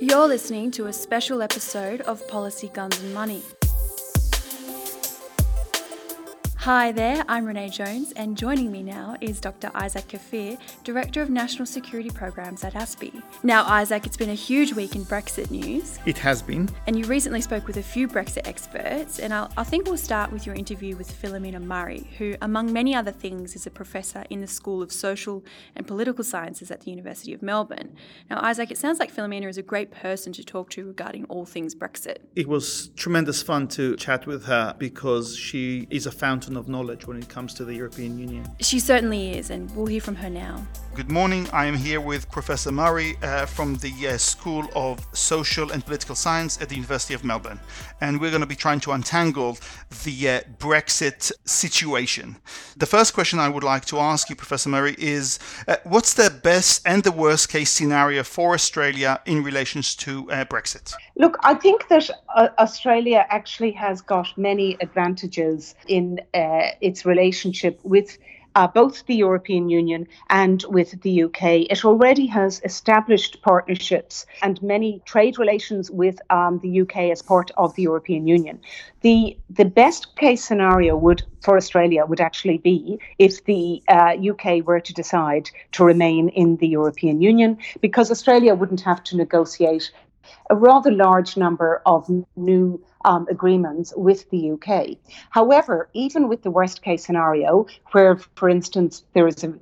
You're listening to a special episode of Policy Guns and Money. Hi there, I'm Renee Jones, and joining me now is Dr. Isaac Kfir, Director of National Security Programs at ASPI. Now, Isaac, it's been a huge week in Brexit news. It has been. And you recently spoke with a few Brexit experts, and I'll, i think we'll start with your interview with Philomena Murray, who, among many other things, is a professor in the School of Social and Political Sciences at the University of Melbourne. Now, Isaac, it sounds like Philomena is a great person to talk to regarding all things Brexit. It was tremendous fun to chat with her because she is a fountain of knowledge when it comes to the European Union. She certainly is, and we'll hear from her now. Good morning. I am here with Professor Murray uh, from the uh, School of Social and Political Science at the University of Melbourne. And we're going to be trying to untangle the uh, Brexit situation. The first question I would like to ask you, Professor Murray, is uh, what's the best and the worst case scenario for Australia in relations to uh, Brexit? Look, I think that uh, Australia actually has got many advantages in its relationship with uh, both the European Union and with the UK. It already has established partnerships and many trade relations with um, the UK as part of the European Union. The the best case scenario would for Australia would actually be if the uh, UK were to decide to remain in the European Union, because Australia wouldn't have to negotiate a rather large number of new um, agreements with the UK. However, even with the worst case scenario, where, for instance, there is a,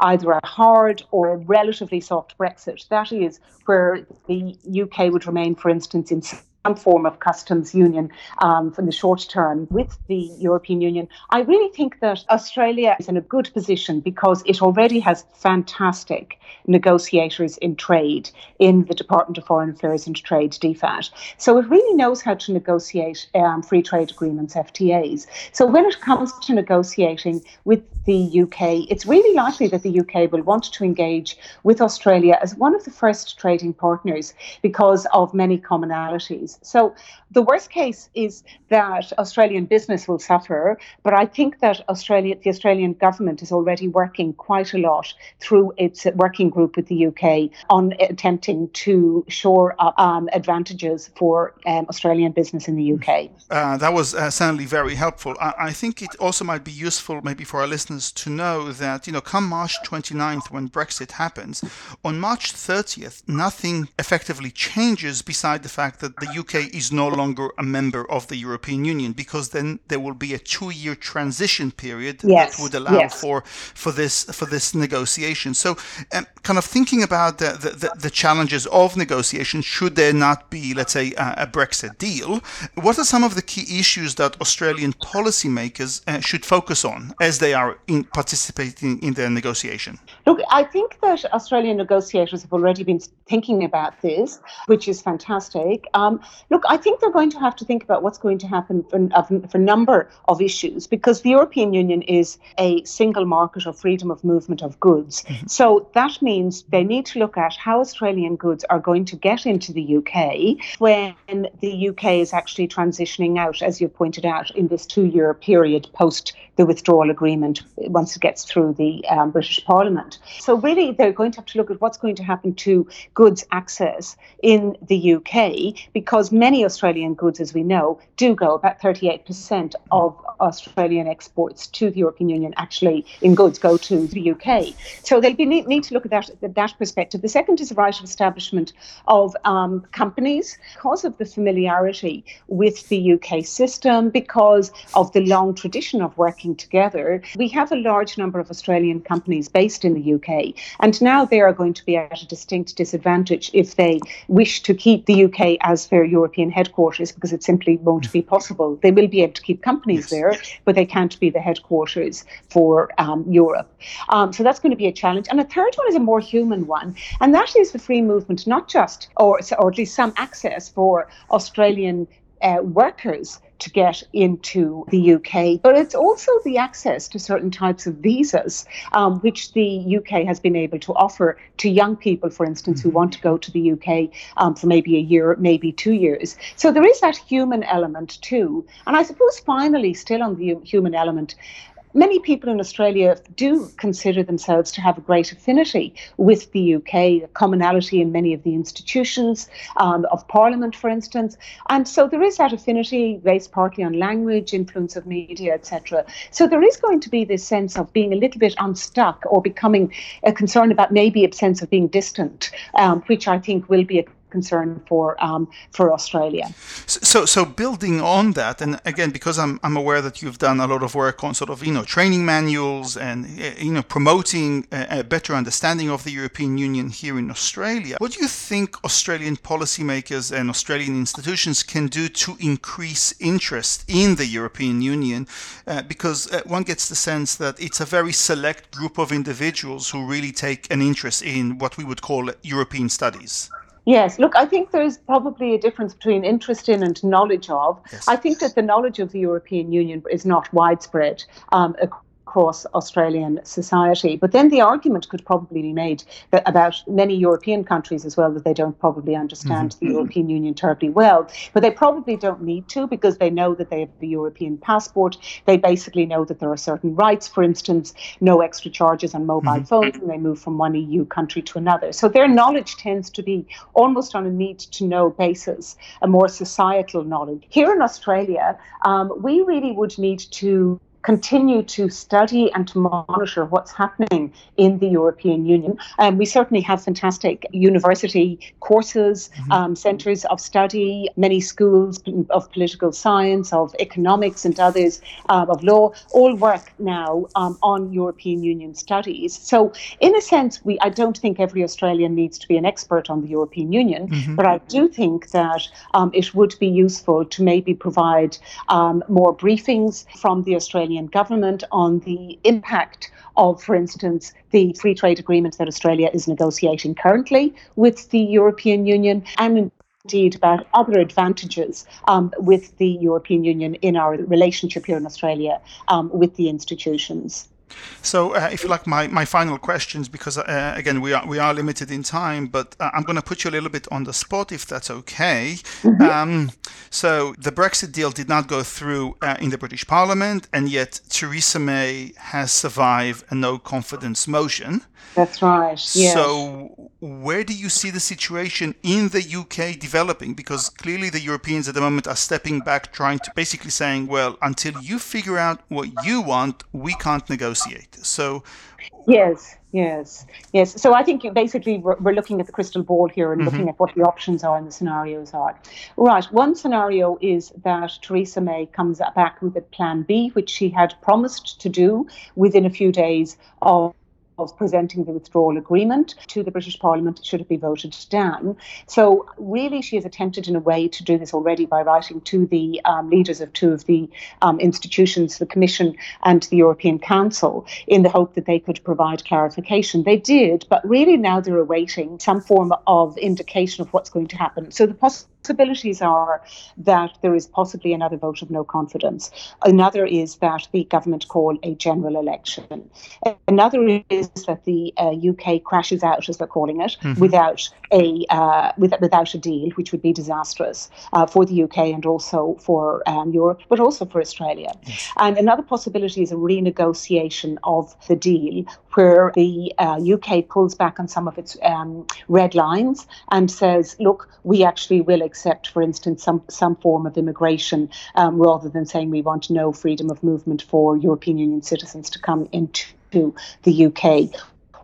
either a hard or a relatively soft Brexit, that is where the UK would remain, for instance, in some form of customs union um, the short term with the European Union, I really think that Australia is in a good position because it already has fantastic negotiators in trade in the Department of Foreign Affairs and Trade, DFAT. So it really knows how to negotiate um, free trade agreements, FTAs. So when it comes to negotiating with the UK, it's really likely that the UK will want to engage with Australia as one of the first trading partners because of many commonalities. So the worst case is that Australian business will suffer, but I think that Australia, the Australian government is already working quite a lot through its working group with the UK on attempting to shore up um, advantages for um, Australian business in the UK. Uh, that was uh, certainly very helpful. I, I think it also might be useful, maybe for our listeners to know that, you know, come March 29th, when Brexit happens, on March 30th, nothing effectively changes beside the fact that the UK is no longer a member of the European Union, because then there will be a two-year transition period yes. that would allow yes. for for this for this negotiation. So, um, kind of thinking about the, the, the, challenges of negotiation, should there not be, let's say, a, a, Brexit deal, what are some of the key issues that Australian policymakers uh, should focus on as they are in participating in the negotiation? Look, I think that Australian negotiators have already been thinking about this, which is fantastic. Um, look, I think they're going to have to think about what's going to happen for, for a number of issues because the European Union is a single market of freedom of movement of goods. Mm-hmm. So that means they need to look at how Australian goods are going to get into the UK when the UK is actually transitioning out, as you pointed out, in this two year period post the withdrawal agreement once it gets through the um, British Parliament. So, really, they're going to have to look at what's going to happen to goods access in the UK because many Australian goods, as we know, do go about 38% of Australian exports to the European Union actually in goods go to the UK. So, they'll be, need, need to look at that, that perspective. The second is the right of establishment of um, companies because of the familiarity with the UK system, because of the long tradition of working together. We have a large number of Australian companies based in the UK, and now they are going to be at a distinct disadvantage if they wish to keep the UK as their European headquarters because it simply won't be possible. They will be able to keep companies there, but they can't be the headquarters for um, Europe. Um, so that's going to be a challenge. And a third one is a more human one, and that is the free movement, not just, or, or at least some access for Australian uh, workers to get into the UK, but it's also the access to certain types of visas, um, which the UK has been able to offer to young people, for instance, mm-hmm. who want to go to the UK um, for maybe a year, maybe two years. So there is that human element too. And I suppose finally, still on the human element, many people in Australia do consider themselves to have a great affinity with the UK, a commonality in many of the institutions um, of Parliament, for instance. And so there is that affinity based partly on language, influence of media, etc. So there is going to be this sense of being a little bit unstuck or becoming a concern about maybe a sense of being distant, um, which I think will be a concern for um, for Australia. So, so building on that, and again, because I'm, I'm aware that you've done a lot of work on sort of you know training manuals and you know promoting a, a better understanding of the European Union here in Australia. What do you think Australian policymakers and Australian institutions can do to increase interest in the European Union? Uh, because uh, one gets the sense that it's a very select group of individuals who really take an interest in what we would call European studies. Yes, look, I think there's probably a difference between interest in and knowledge of. Yes. I think that the knowledge of the European Union is not widespread um, across Australian society. But then the argument could probably be made that about many European countries as well that they don't probably understand mm-hmm. the European Union terribly well. But they probably don't need to because they know that they have the European passport. They basically know that there are certain rights, for instance, no extra charges on mobile mm-hmm. phones when they move from one EU country to another. So their knowledge tends to be almost on a need to know basis, a more societal knowledge. Here in Australia, um, we really would need to continue to study and to monitor what's happening in the European Union. Um, we certainly have fantastic university courses, mm-hmm. um, centres of study, many schools of political science, of economics, and others uh, of law, all work now um, on European Union studies. So, in a sense, we I don't think every Australian needs to be an expert on the European Union, mm-hmm. but I do think that um, it would be useful to maybe provide um, more briefings from the Australian government on the impact of, for instance, the free trade agreement that Australia is negotiating currently with the European Union and indeed about other advantages um, with the European Union in our relationship here in Australia um, with the institutions. So, uh, if you like, my, my final questions, because uh, again we are we are limited in time, but uh, I'm going to put you a little bit on the spot, if that's okay. Mm-hmm. Um, so, the Brexit deal did not go through uh, in the British Parliament, and yet Theresa May has survived a no confidence motion. That's right. Yes. So, where do you see the situation in the UK developing? Because clearly the Europeans at the moment are stepping back, trying to basically saying, well, until you figure out what you want, we can't negotiate. So, yes, yes, yes. So, I think basically we're, we're looking at the crystal ball here and mm-hmm. looking at what the options are and the scenarios are. Right. One scenario is that Theresa May comes back with a plan B, which she had promised to do within a few days of of presenting the withdrawal agreement to the British Parliament should it be voted down. So, really, she has attempted in a way to do this already by writing to the um, leaders of two of the um, institutions, the Commission and the European Council, in the hope that they could provide clarification. They did, but really now they're awaiting some form of indication of what's going to happen. So, the possibility possibilities are that there is possibly another vote of no confidence. Another is that the government call a general election. Another is that the uh, UK crashes out, as they're calling it, mm-hmm. without a uh, with, without a deal, which would be disastrous uh, for the UK and also for um, Europe, but also for Australia. Yes. And another possibility is a renegotiation of the deal, where the UK uh, pulls back on some of its um, red lines and says, "Look, we actually will." accept, for instance, some, some form of immigration um, rather than saying we want no freedom of movement for European Union citizens to come into the UK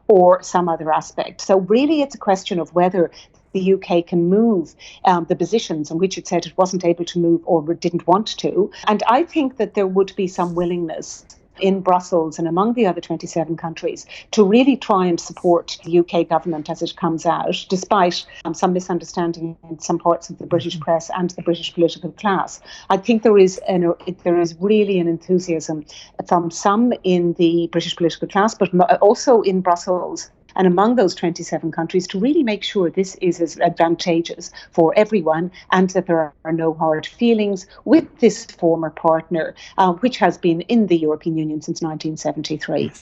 or some other aspect. So, really, it's a question of whether the UK can move um, the positions on which it said it wasn't able to move or didn't want to. And I think that there would be some willingness in Brussels and among the other 27 countries to really try and support the UK government as it comes out, despite um, some misunderstanding in some parts of the British mm-hmm. press and the British political class. I think there is an, there is really an enthusiasm from some in the British political class, but also in Brussels and among those 27 countries to really make sure this is as advantageous for everyone and that there are no hard feelings with this former partner, uh, which has been in the European Union since 1973.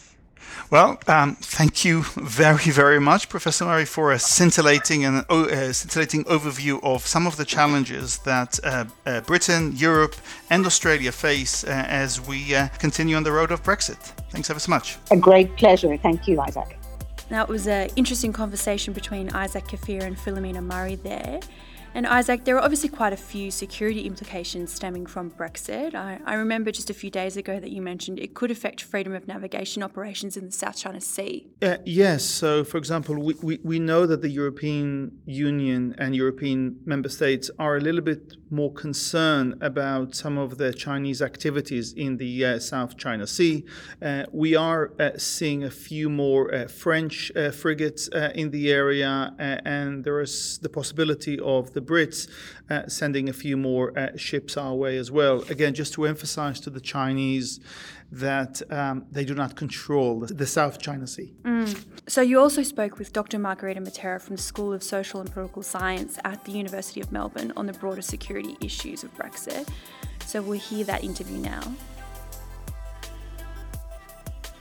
Well, um, thank you very, very much, Professor Murray, for a scintillating and uh, scintillating overview of some of the challenges that uh, uh, Britain, Europe, and Australia face uh, as we uh, continue on the road of Brexit. Thanks ever so much. A great pleasure. Thank you, Isaac. Now, it was an interesting conversation between Isaac Kfir and Philomena Murray there. And Isaac, there are obviously quite a few security implications stemming from Brexit. I, I, remember just a few days ago that you mentioned it could affect freedom of navigation operations in the South China Sea. Uh, yes. So, for example, we, we, we know that the European Union and European member states are a little bit more concerned about some of the Chinese activities in the uh, South China Sea. Uh, we are uh, seeing a few more uh, French uh, frigates in the area, and there is the possibility of the Brits uh, sending a few more uh, ships our way as well. Again, just to emphasize to the Chinese that um, they do not control the South China Sea. Mm. So, you also spoke with Dr. Margherita Matera from the School of Social and Political Science at the University of Melbourne on the broader security issues of Brexit. So, we'll hear that interview now.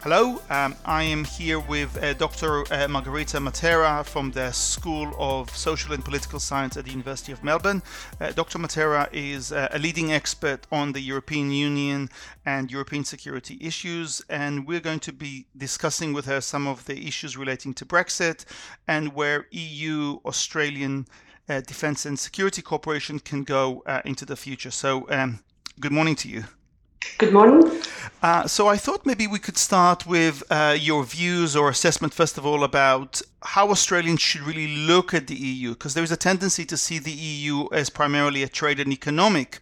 Hello, um, I am here with uh, Dr. Uh, Margherita Matera from the School of Social and Political Science at the University of Melbourne. Uh, Dr. Matera is uh, a leading expert on the European Union and European security issues, and we're going to be discussing with her some of the issues relating to Brexit and where EU, Australian uh, Defence and Security Cooperation can go uh, into the future. So, um, good morning to you. Good morning. Uh, so I thought maybe we could start with uh, your views or assessment, first of all, about how Australians should really look at the EU, because there is a tendency to see the EU as primarily a trade and economic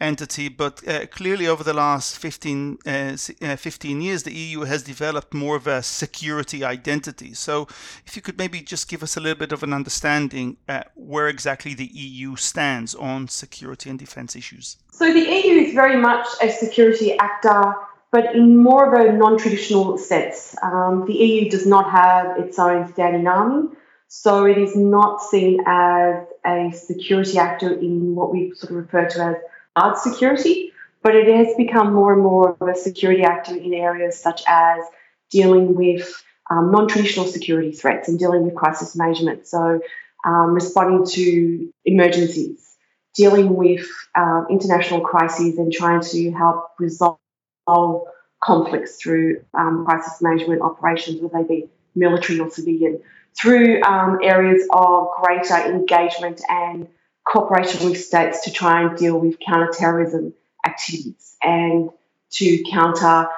entity, but uh, clearly over the last 15, uh, uh 15 years, the EU has developed more of a security identity. So, if you could maybe just give us a little bit of an understanding where exactly the EU stands on security and defense issues. So, the EU is very much a security actor. But in more of a non traditional sense, um, the EU does not have its own standing army. So it is not seen as a security actor in what we sort of refer to as hard security, but it has become more and more of a security actor in areas such as dealing with um, non traditional security threats and dealing with crisis management. So, um, responding to emergencies, dealing with uh, international crises, and trying to help resolve conflicts through um, crisis management operations, whether they be military or civilian, through um, areas of greater engagement and cooperation with states to try and deal with counterterrorism activities and to counter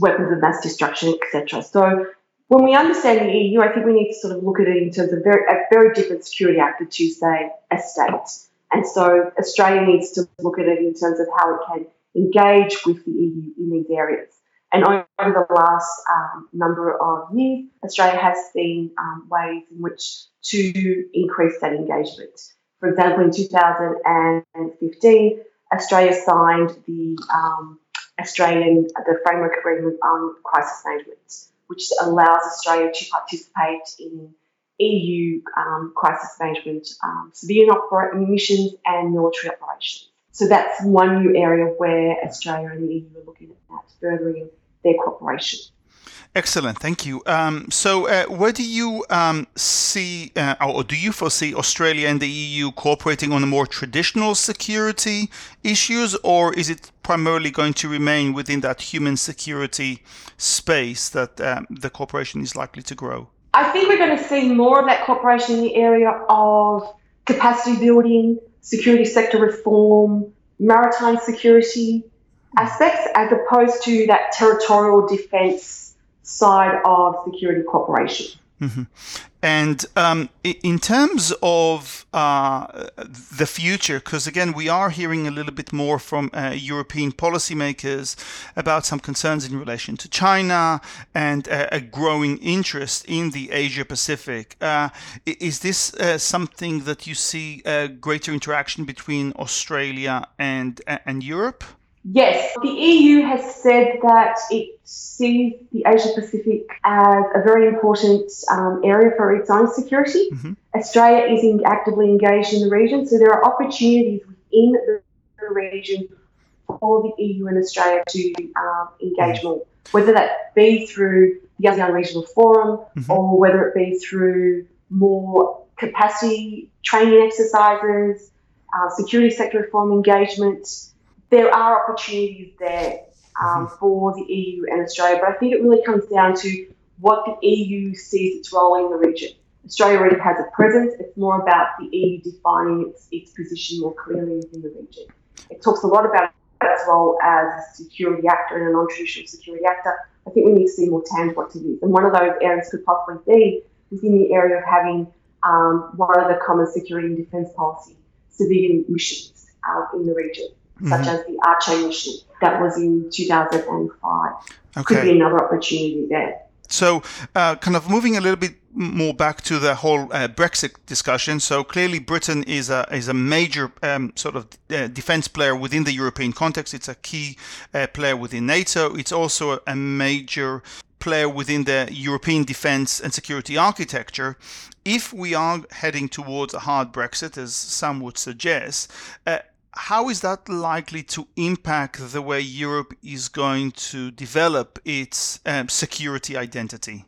weapons of mass destruction, etc. So when we understand the EU, I think we need to sort of look at it in terms of very, a very different security actor to, say, a state. And so Australia needs to look at it in terms of how it can engage with the EU in these areas. And over the last um, number of years, Australia has seen um, ways in which to increase that engagement. For example, in 2015, Australia signed the um, Australian the framework agreement on crisis management, which allows Australia to participate in EU um, crisis management um, civilian missions and military operations. So that's one new area where Australia and the EU are looking at furthering their cooperation. Excellent, thank you. Um, so, uh, where do you um, see, uh, or do you foresee Australia and the EU cooperating on the more traditional security issues, or is it primarily going to remain within that human security space that um, the cooperation is likely to grow? I think we're going to see more of that cooperation in the area of capacity building, security sector reform, maritime security aspects, as opposed to that territorial defence side of security cooperation. Mm-hmm. And um, in terms of uh, the future, because again, we are hearing a little bit more from uh, European policymakers about some concerns in relation to China and uh, a growing interest in the Asia Pacific. Uh, is this uh, something that you see a greater interaction between Australia and and Europe? Yes, the EU has said that it sees the Asia Pacific as a very important um, area for its own security. Mm-hmm. Australia is in, actively engaged in the region, so there are opportunities within the region for the EU and Australia to um, engage mm-hmm. more. whether that be through the ASEAN Regional Forum mm-hmm. or whether it be through more capacity training exercises, uh, security sector reform engagement. There are opportunities there um, mm-hmm. for the EU and Australia, but I think it really comes down to what the EU sees its role in the region. Australia already has a presence. It's more about the EU defining its, its position more clearly within the region. It talks a lot about its role as a security actor and a non-traditional security actor. I think we need to see more tangible activities. And one of those areas could possibly be within the area of having um, one of the common security and defence policy civilian missions uh, in the region, mm-hmm. such as the Aceh mission that was in 2005. Okay. Could be another opportunity there. So, uh, kind of moving a little bit more back to the whole uh, Brexit discussion. So clearly, Britain is a is a major um, sort of uh, defense player within the European context. It's a key uh, player within NATO. It's also a major player within the European defense and security architecture. If we are heading towards a hard Brexit, as some would suggest, uh, how is that likely to impact the way Europe is going to develop its um, security identity?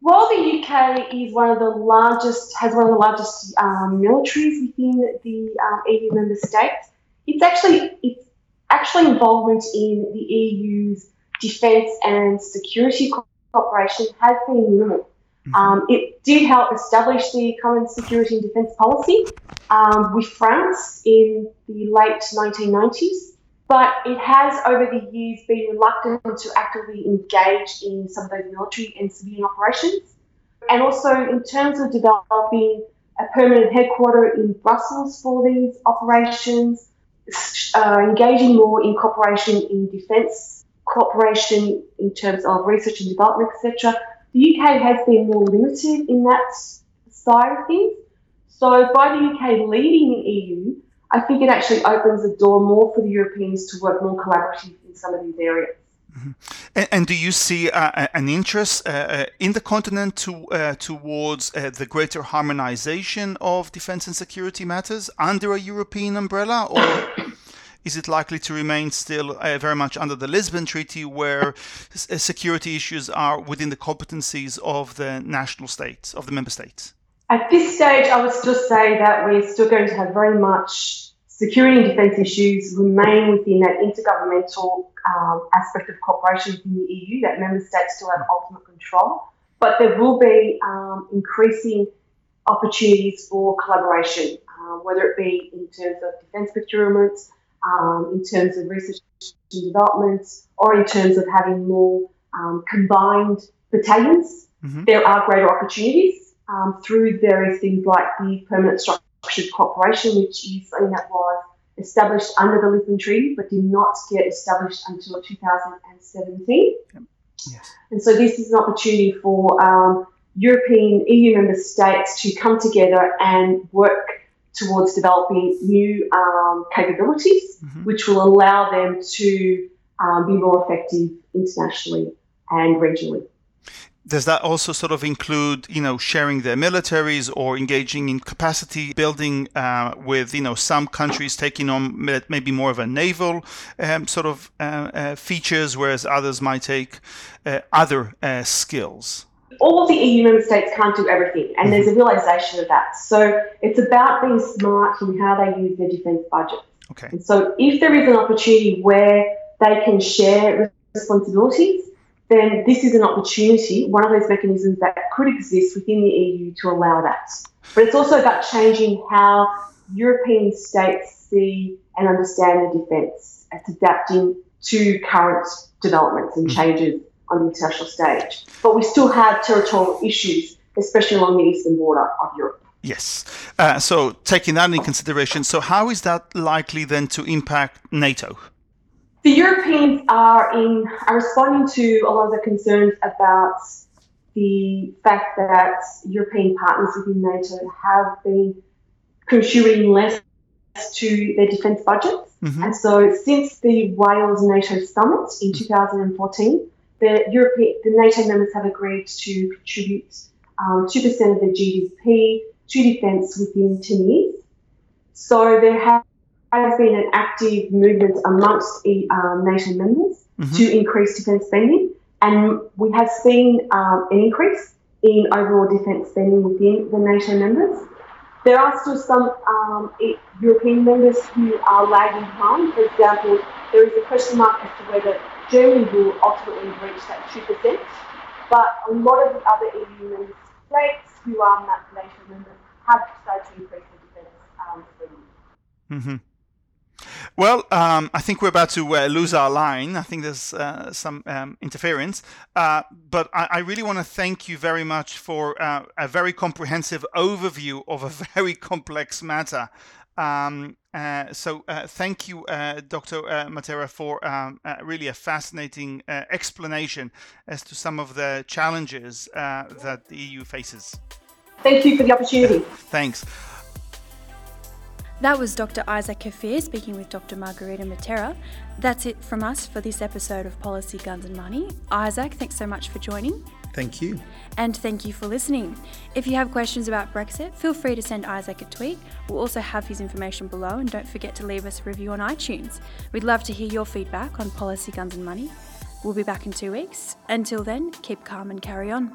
While the UK is one of the largest, has one of the largest um, militaries within the um, EU member states, it's actually it's actually involvement in the EU's defence and security cooperation has been minimal. Mm-hmm. Um, it did help establish the common security and defence policy um, with France in the late 1990s, but it has over the years been reluctant to actively engage in some of those military and civilian operations. And also, in terms of developing a permanent headquarter in Brussels for these operations, uh, engaging more in cooperation in defence cooperation in terms of research and development, etc the UK has been more limited in that side of things. So by the UK leading the EU, I think it actually opens the door more for the Europeans to work more collaboratively in some of these areas. Mm-hmm. And, and, do you see uh, an interest uh, uh, in the continent to, uh, towards uh, the greater harmonization of defense and security matters under a European umbrella, or is it likely to remain still uh, very much under the Lisbon Treaty, where uh, security issues are within the competencies of the national states, of the member states? At this stage, I would still say that we're still going to have very much security and defence issues remain within that intergovernmental um, aspect of cooperation within the EU, that member states still have ultimate control. But there will be um, increasing opportunities for collaboration, uh, whether it be in terms of defence procurements, um, in terms of research and development or in terms of having more um, combined battalions, mm-hmm. there are greater opportunities um, through various things like the permanent structured cooperation, which is something that was established under the Lisbon Treaty but did not get established until 2017. Yep. Yes. And so this is an opportunity for um, European EU member states to come together and work towards developing new um, capabilities, mm-hmm. which will allow them to um, be more effective internationally and regionally. Does that also sort of include, you know, sharing their militaries or engaging in capacity building uh, with, you know, some countries taking on maybe more of a naval um, sort of uh, uh, features, whereas others might take uh, other uh, skills? All of the EU member states can't do everything, and there's a realization of that. So it's about being smart in how they use their defence budget. Okay. And so if there is an opportunity where they can share responsibilities, then this is an opportunity, one of those mechanisms that could exist within the EU to allow that. But it's also about changing how European states see and understand the defence. It's adapting to current developments and mm-hmm. changes on the international stage. But we still have territorial issues, especially along the eastern border of Europe. Yes. Uh, so taking that into consideration, so how is that likely then to impact NATO? The Europeans are in are responding to a lot of the concerns about the fact that European partners within NATO have been contributing less to their defence budgets. Mm-hmm. And so since the Wales NATO summit in 2014, the European, the NATO members have agreed to contribute um, 2% of their GDP to defence within 10 years. So there has been an active movement amongst um, NATO members mm-hmm. to increase defence spending, and we have seen um, an increase in overall defence spending within the NATO members. There are still some um, European members who are lagging behind. For example, there is a question mark as to whether Germany will ultimately reach that 2%, but a lot of the other EU member states who are NATO members have started to increase their defence um. Mm-hmm. Well, um, I think we're about to uh, lose our line. I think there's uh, some um, interference. Uh, but I, I really want to thank you very much for uh, a very comprehensive overview of a very complex matter. Um, uh, so uh, thank you, Dr. Matera, for um, really a fascinating explanation as to some of the challenges that the EU faces. Thank you for the opportunity. Thanks. That was Dr. Isaac Kfir speaking with Dr. Margherita Matera. That's it from us for this episode of Policy, Guns and Money. Isaac, thanks so much for joining. Thank you. And thank you for listening. If you have questions about Brexit, feel free to send Isaac a tweet. We'll also have his information below, and don't forget to leave us a review on iTunes. We'd love to hear your feedback on Policy, Guns and Money. We'll be back in two weeks. Until then, keep calm and carry on.